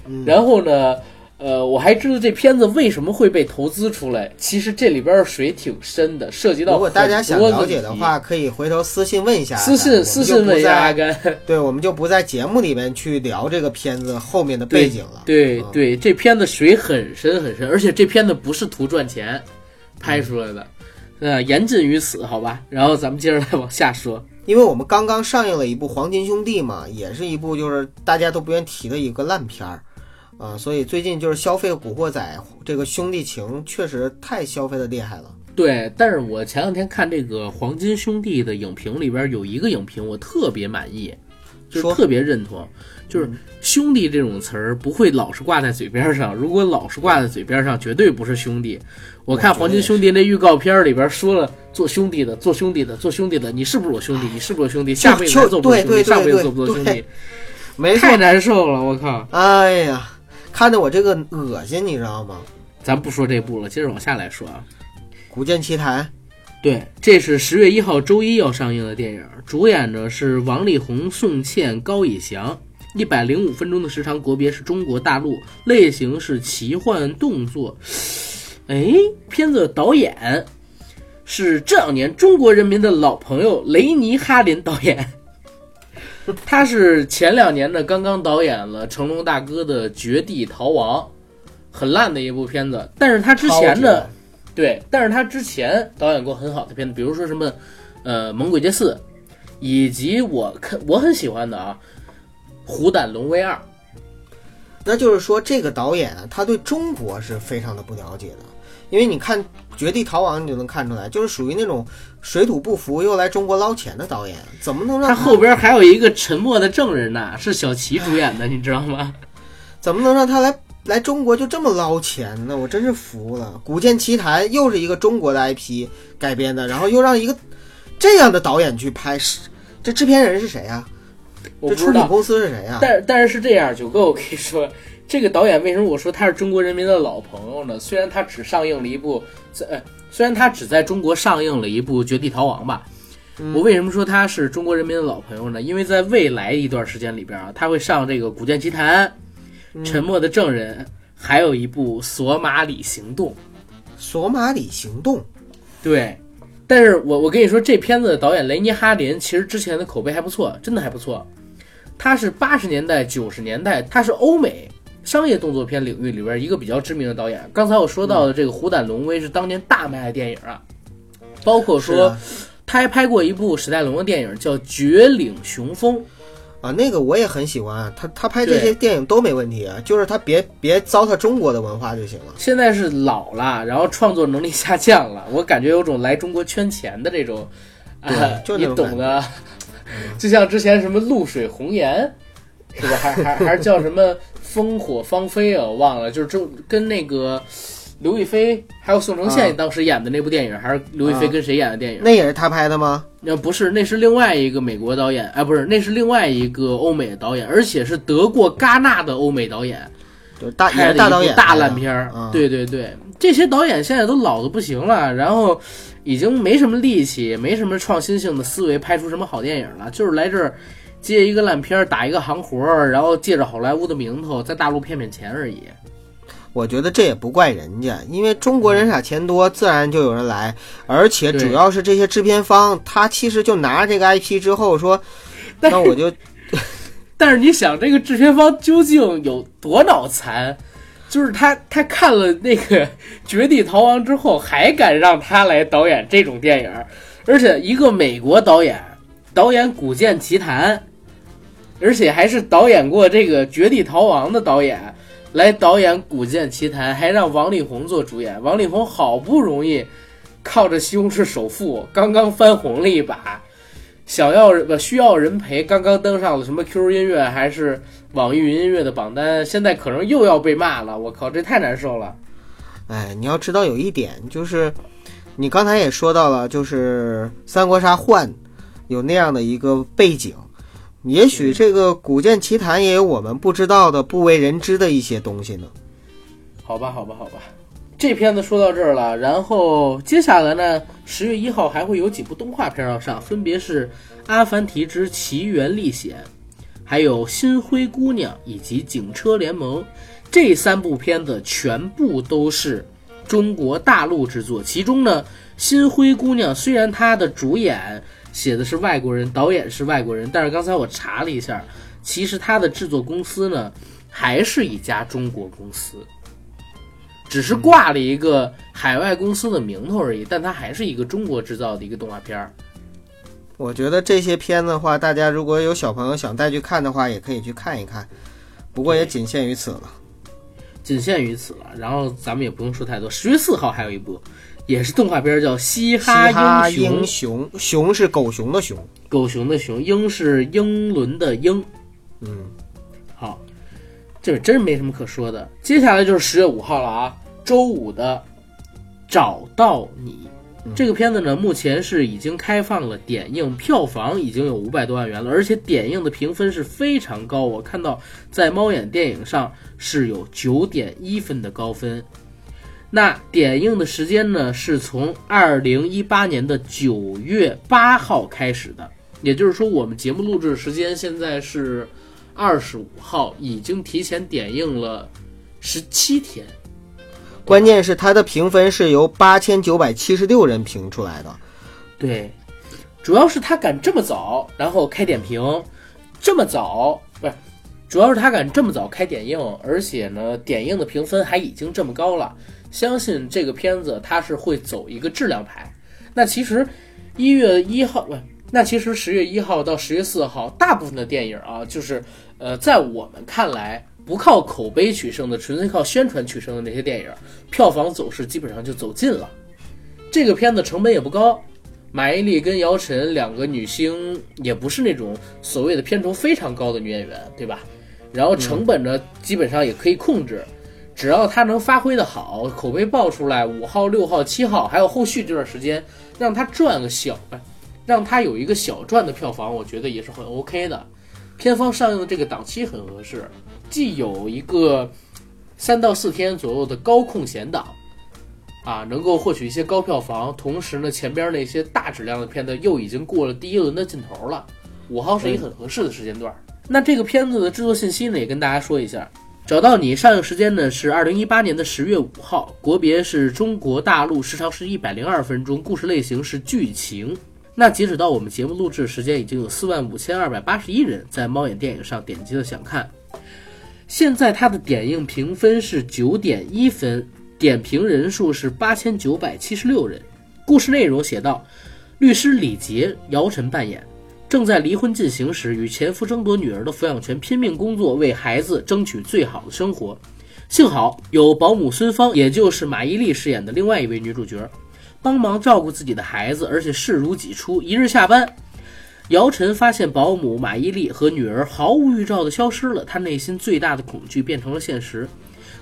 嗯然后呢，呃，我还知道这片子为什么会被投资出来。其实这里边水挺深的，涉及到如果大家想了解的，话，可以回头私信问一下。私信私信问一下阿。甘。对，我们就不在节目里面去聊这个片子后面的背景了。嗯对对，这片子水很深很深，而且这片子不是图赚钱拍出来的，呃，言尽于此，好吧。然后咱们接着再往下说。因为我们刚刚上映了一部《黄金兄弟》嘛，也是一部就是大家都不愿提的一个烂片儿，啊、所以最近就是消费《古惑仔》这个兄弟情确实太消费的厉害了。对，但是我前两天看这个《黄金兄弟》的影评里边有一个影评我特别满意，就特别认同，就是“兄弟”这种词儿不会老是挂在嘴边上，如果老是挂在嘴边上，绝对不是兄弟。我看《黄金兄弟》那预告片里边说了，做兄弟的，做兄弟的，做兄弟的，你是不是我兄弟？你是不是我兄弟？下辈子做不做兄弟？上辈子做不做兄弟？没错太，难受了，我靠！哎呀，看得我这个恶心，你知道吗？咱不说这部了，接着往下来说啊。《古剑奇谭》对，这是十月一号周一要上映的电影，主演呢是王力宏、宋茜、高以翔，一百零五分钟的时长，国别是中国大陆，类型是奇幻动作。哎，片子导演是这两年中国人民的老朋友雷尼哈林导演，他是前两年呢刚刚导演了成龙大哥的《绝地逃亡》，很烂的一部片子，但是他之前超级呢。对，但是他之前导演过很好的片子，比如说什么，呃，《猛鬼街四》，以及我看我很喜欢的啊，《虎胆龙威二》。那就是说，这个导演啊，他对中国是非常的不了解的，因为你看《绝地逃亡》，你就能看出来，就是属于那种水土不服又来中国捞钱的导演，怎么能让他后边还有一个沉默的证人呐，是小齐主演的，你知道吗？怎么能让他来来中国就这么捞钱呢？我真是服了。《古剑奇谭》又是一个中国的 IP 改编的，然后又让一个这样的导演去拍，是这制片人是谁呀、这出品公司是谁呀、但但是是这样，九哥，我跟你说，这个导演为什么我说他是中国人民的老朋友呢？虽然他只上映了一部，在呃，虽然他只在中国上映了一部《绝地逃亡》吧。我为什么说他是中国人民的老朋友呢？因为在未来一段时间里边啊，他会上这个《古剑奇谭》嗯沉默的证人》，还有一部《索马里行动》。索马里行动》对，但是我我跟你说，这片子的导演雷尼哈林其实之前的口碑还不错，真的还不错。他是八十年代、九十年代，他是欧美商业动作片领域里边一个比较知名的导演。刚才我说到的这个《虎胆龙威》是当年大卖的电影啊，包括说啊他还拍过一部史泰龙的电影叫《绝岭雄风》，啊，那个我也很喜欢啊，他他拍这些电影都没问题啊，就是他别别糟蹋中国的文化就行了。现在是老了，然后创作能力下降了，我感觉有种来中国圈钱的这种，啊你懂的，就像之前什么露水红颜，是吧？还还还是叫什么烽火芳菲啊？我忘了，就是这跟那个刘亦菲还有宋承宪啊当时演的那部电影，还是刘亦菲啊跟谁演的电影？那也是他拍的吗？那不是，那是另外一个美国导演，哎，不是，那是另外一个欧美的导演，而且是得过戛纳的欧美导演。就是大也是大导演大烂片儿。啊对对对，这些导演现在都老的不行了，然后已经没什么力气，也没什么创新性的思维，拍出什么好电影了，就是来这儿接一个烂片儿，打一个行活儿，然后借着好莱坞的名头在大陆骗骗钱而已。我觉得这也不怪人家，因为中国人傻钱多，自然就有人来。而且主要是这些制片方，他其实就拿这个 IP 之后说，那我就 但是你想，这个制片方究竟有多脑残？就是他，他看了那个 《绝地逃亡》之后，还敢让他来导演这种电影，而且一个美国导演导演《古剑奇谭》，而且还是导演过这个《绝地逃亡》的导演来导演《古剑奇谭》，还让王力宏做主演。王力宏好不容易靠着《西红柿首富》刚刚翻红了一把，想要不需要人陪，刚刚登上了什么 QQ 音乐还是网易云音乐的榜单，现在可能又要被骂了。我靠，这太难受了。哎，你要知道有一点就是，你刚才也说到了，就是《三国杀换》有那样的一个背景，也许这个《古剑奇谭》也有我们不知道的、不为人知的一些东西呢。好吧，好吧，好吧，这片子说到这儿了，然后接下来呢，十月一号还会有几部动画片要上，分别是《阿凡提之奇缘历险》，还有《新灰姑娘》以及《警车联盟》这三部片子全部都是中国大陆制作。其中呢，《新灰姑娘》虽然它的主演写的是外国人，导演是外国人，但是刚才我查了一下，其实它的制作公司呢还是一家中国公司。只是挂了一个海外公司的名头而已，但它还是一个中国制造的一个动画片儿。我觉得这些片子的话，大家如果有小朋友想带去看的话，也可以去看一看，不过也仅限于此了。仅限于此了。然后咱们也不用说太多。十月四号还有一部，也是动画片儿，叫《嘻嘻哈哈英雄英》，雄，熊是狗熊的熊。狗熊的熊，英是英伦的英。嗯，好，这真没什么可说的。接下来就是十月五号了啊，周五的《找到你》这个片子呢，目前是已经开放了点映，票房已经有五百多万元了，而且点映的评分是非常高。我看到在猫眼电影上是有九点一分的高分。那点映的时间呢，是从二零一八年的九月八号开始的，也就是说，我们节目录制时间现在是二十五号，已经提前点映了十七天。关键是它的评分是由八千九百七十六人评出来的。对，主要是他敢这么早，然后开点评，这么早不是，主要是他敢这么早开点映，而且呢，点映的评分还已经这么高了，相信这个片子它是会走一个质量牌。那其实一月一号不，那其实十月一号到十月四号，大部分的电影啊，就是呃，在我们看来。不靠口碑取胜的，纯粹靠宣传取胜的那些电影，票房走势基本上就走尽了。这个片子成本也不高，马伊琍跟姚晨两个女星也不是那种所谓的片酬非常高的女演员，对吧？然后成本呢，基本上也可以控制，只要她能发挥的好，口碑爆出来，五号、六号、七号，还有后续这段时间，让她赚个小，让她有一个小赚的票房，我觉得也是很 OK 的。片方上映的这个档期很合适，既有一个三到四天左右的高空闲档。啊，能够获取一些高票房，同时呢，前边那些大质量的片子又已经过了第一轮的劲头了。五号是一个很合适的时间段。那这个片子的制作信息呢，也跟大家说一下。找到你上映时间呢是二零一八年的十月五号，国别是中国大陆，时长是一百零二分钟，故事类型是剧情。那截止到我们节目录制时间，已经有四万五千二百八十一人在猫眼电影上点击了想看。现在它的点映评分是九点一分。点评人数是八千九百七十六人，故事内容写道：律师李杰，姚晨扮演，正在离婚进行时，与前夫争夺女儿的抚养权，拼命工作，为孩子争取最好的生活。幸好有保姆孙芳，也就是马伊琍饰演的另外一位女主角，帮忙照顾自己的孩子，而且视如己出。一日下班，姚晨发现保姆马伊琍和女儿毫无预兆地消失了，她内心最大的恐惧变成了现实。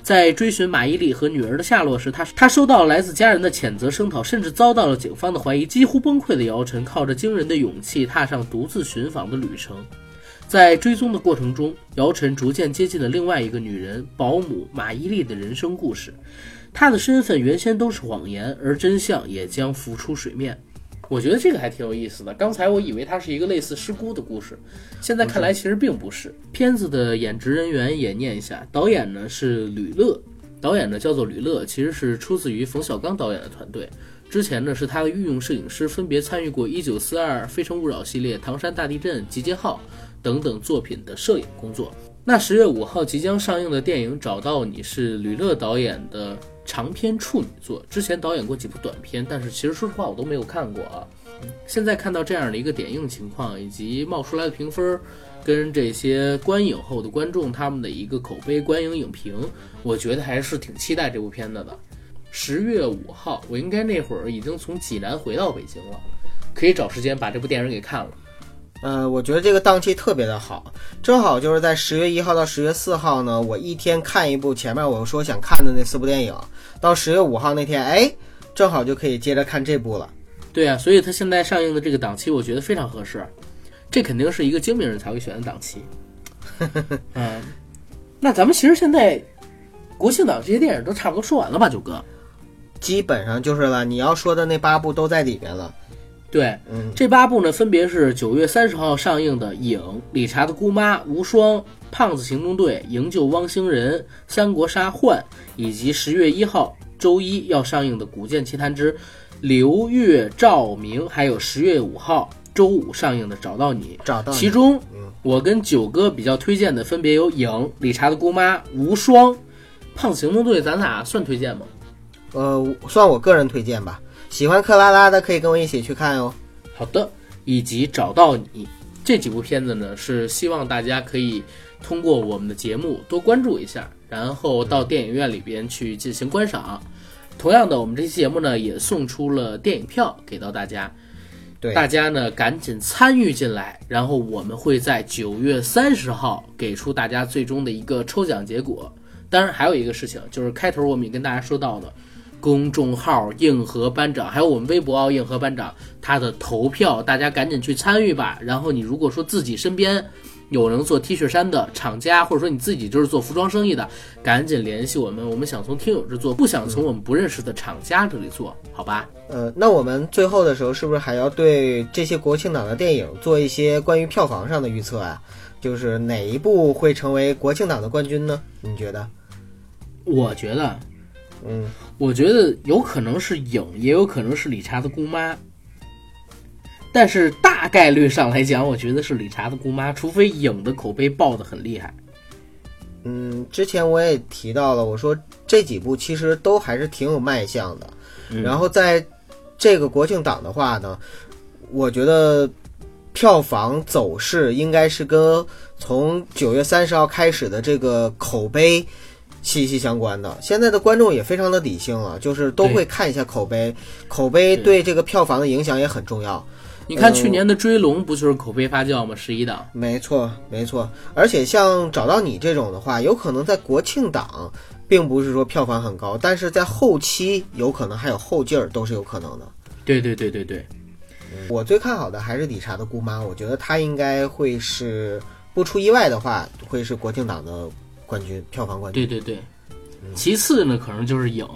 在追寻马伊琍和女儿的下落时，他他收到了来自家人的谴责声讨，甚至遭到了警方的怀疑。几乎崩溃的姚晨靠着惊人的勇气踏上独自寻访的旅程。在追踪的过程中，姚晨逐渐接近了另外一个女人保姆马伊琍的人生故事。她的身份原先都是谎言，而真相也将浮出水面。我觉得这个还挺有意思的。刚才我以为它是一个类似失孤的故事，现在看来其实并不是。片子的演职人员也念一下，导演呢是吕乐，导演呢叫做吕乐，其实是出自于冯小刚导演的团队。之前呢是他的御用摄影师，分别参与过《一九四二》《非诚勿扰》系列、《唐山大地震》《集结号》等等作品的摄影工作。那十月五号即将上映的电影《找到你》是吕乐导演的。长篇处女作，之前导演过几部短片，但是其实说实话我都没有看过啊。现在看到这样的一个点映情况，以及冒出来的评分，跟这些观影后的观众他们的一个口碑、观影影评，我觉得还是挺期待这部片子的。十月五号，我应该那会儿已经从济南回到北京了，可以找时间把这部电影给看了。呃，我觉得这个档期特别的好，正好就是在十月一号到十月四号呢，我一天看一部前面我说想看的那四部电影，到十月五号那天，哎，正好就可以接着看这部了。对啊，所以它现在上映的这个档期，我觉得非常合适，这肯定是一个精明人才会选的档期。嗯，那咱们其实现在国庆档这些电影都差不多说完了吧，九哥？基本上就是了，你要说的那八部都在里边了。对，这八部呢，分别是九月三十号上映的《影》、理查的姑妈、无双、胖子行动队、营救汪星人、三国杀幻，以及十月一号周一要上映的《古剑奇谭之刘月照明》，还有十月五号周五上映的《找到你》。找到其中，我跟九哥比较推荐的分别有《影》、理查的姑妈、无双、胖子行动队，咱俩算推荐吗？呃，算我个人推荐吧。喜欢克拉拉的可以跟我一起去看哦。好的，以及找到你这几部片子呢，是希望大家可以通过我们的节目多关注一下，然后到电影院里边去进行观赏。同样的，我们这期节目呢也送出了电影票给到大家，对大家呢赶紧参与进来，然后我们会在九月三十号给出大家最终的一个抽奖结果。当然，还有一个事情就是开头我们也跟大家说到的。公众号硬核班长，还有我们微博硬核班长，他的投票，大家赶紧去参与吧。然后你如果说自己身边有能做 T 恤衫的厂家，或者说你自己就是做服装生意的，赶紧联系我们。我们想从听友这做，不想从我们不认识的厂家这里做，好吧？呃，那我们最后的时候是不是还要对这些国庆档的电影做一些关于票房上的预测啊？就是哪一部会成为国庆档的冠军呢？你觉得？我觉得。嗯，我觉得有可能是影，也有可能是理查的姑妈，但是大概率上来讲，我觉得是理查的姑妈，除非影的口碑爆的很厉害。嗯，之前我也提到了，我说这几部其实都还是挺有卖相的。然后在这个国庆档的话呢，我觉得票房走势应该是跟从九月三十号开始的这个口碑。息息相关的，现在的观众也非常的理性了，就是都会看一下口碑，口碑对这个票房的影响也很重要。你看去年的《追龙》不就是口碑发酵吗？十一档，没错没错。而且像找到你这种的话，有可能在国庆档，并不是说票房很高，但是在后期有可能还有后劲儿，都是有可能的。对对对对对，我最看好的还是理查的姑妈，我觉得她应该会是不出意外的话，会是国庆档的。冠军票房冠军，对对对，其次呢可能就是影，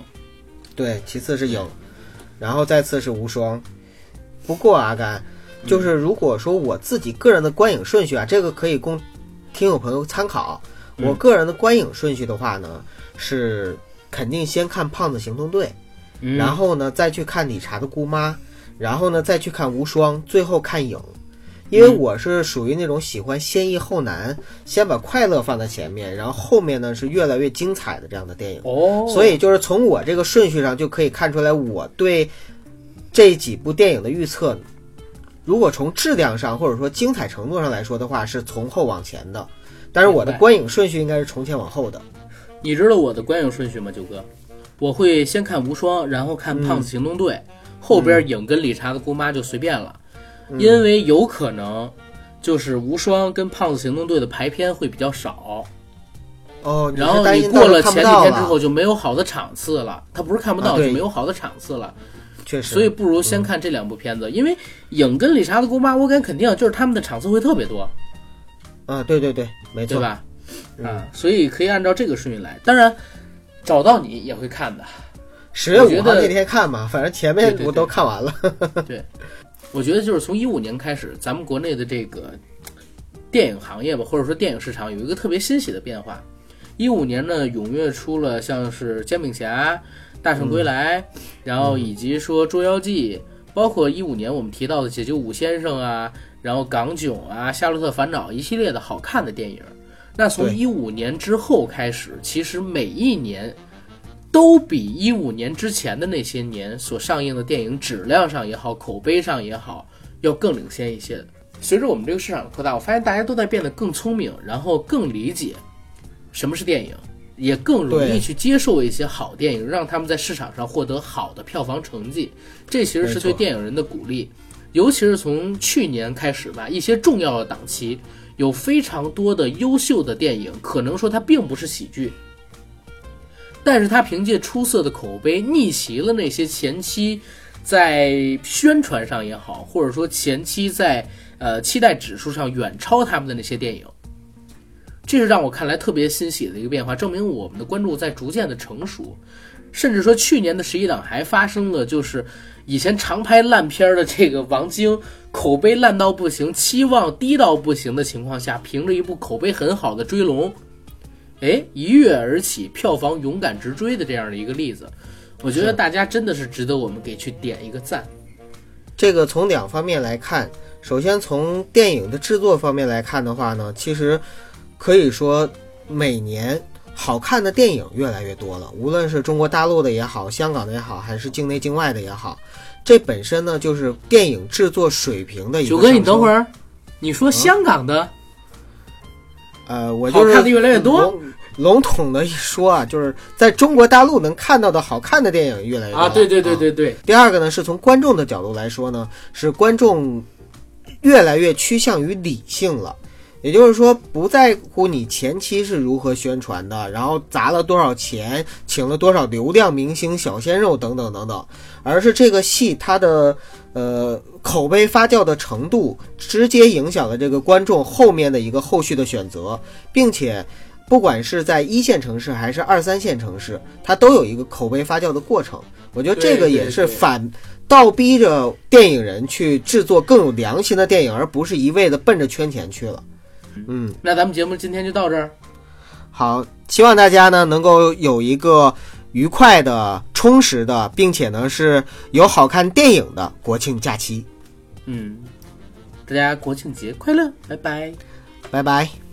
对，其次是影，然后再次是无双。不过阿甘，就是如果说我自己个人的观影顺序啊，这个可以供听友朋友参考。我个人的观影顺序的话呢，是肯定先看《胖子行动队》，然后呢再去看《理查的姑妈》，然后呢再去看《无双》，最后看影。因为我是属于那种喜欢先易后难，先把快乐放在前面，然后后面呢是越来越精彩的这样的电影。哦，所以就是从我这个顺序上就可以看出来，我对这几部电影的预测，如果从质量上或者说精彩程度上来说的话，是从后往前的。但是我的观影顺序应该是从前往后的。你知道我的观影顺序吗，九哥？我会先看无双，然后看胖子行动队，后边影跟理查的姑妈就随便了，因为有可能就是无双跟胖子行动队的排片会比较少，哦，然后你过了前几天之后，就没有好的场次了，他不是看不到，啊就没有好的场次了，确实，所以不如先看这两部片子，因为影跟理查的姑妈，我敢肯定就是他们的场次会特别多，啊，对对对，没错，对吧？嗯。啊，所以可以按照这个顺序来。当然，找到你也会看的。十月五号那天看嘛，反正前面对对我都看完了。我觉得就是从一五年开始，咱们国内的这个电影行业吧，或者说电影市场有一个特别欣喜的变化。一五年呢，踊跃出了像是《煎饼侠》《大圣归来》然后以及说《捉妖记》，包括一五年我们提到的《解救武先生》啊，然后《港囧》啊，《夏洛特烦恼》一系列的好看的电影。那从对一五年之后开始，其实每一年都比一五年之前的那些年所上映的电影质量上也好，口碑上也好，要更领先一些的。随着我们这个市场的扩大，我发现大家都在变得更聪明，然后更理解什么是电影，也更容易去接受一些好电影，让他们在市场上获得好的票房成绩。这其实是对电影人的鼓励，尤其是从去年开始吧，一些重要的档期有非常多的优秀的电影，可能说它并不是喜剧，但是它凭借出色的口碑逆袭了那些前期在宣传上也好，或者说前期在呃期待指数上远超他们的那些电影。这是让我看来特别欣喜的一个变化，证明我们的关注在逐渐的成熟，甚至说去年的十一档还发生了，就是以前常拍烂片儿的这个王晶口碑烂到不行、期望低到不行的情况下，凭着一部口碑很好的《追龙》，哎，一跃而起，票房勇敢直追的这样的一个例子，我觉得大家真的是值得我们给去点一个赞。这个从两方面来看，首先从电影的制作方面来看的话呢，其实可以说每年好看的电影越来越多了，无论是中国大陆的也好，香港的也好，还是境内境外的也好，这本身呢就是电影制作水平的一个九哥，你等会儿，你说香港的呃，我就是看的越来越多。笼笼统的一说啊，就是在中国大陆能看到的好看的电影越来越多。啊，对对对啊对对，第二个呢，是从观众的角度来说呢，是观众越来越趋向于理性了。也就是说，不在乎你前期是如何宣传的，然后砸了多少钱，请了多少流量明星、小鲜肉等等等等，而是这个戏它的呃口碑发酵的程度，直接影响了这个观众后面的一个后续的选择，并且不管是在一线城市还是二三线城市，它都有一个口碑发酵的过程。我觉得这个也是反倒逼着电影人去制作更有良心的电影，而不是一味的奔着圈钱去了。嗯，那咱们节目今天就到这儿。好，希望大家呢能够有一个愉快的、充实的，并且呢是有好看电影的国庆假期。嗯，大家国庆节快乐，拜拜。拜拜。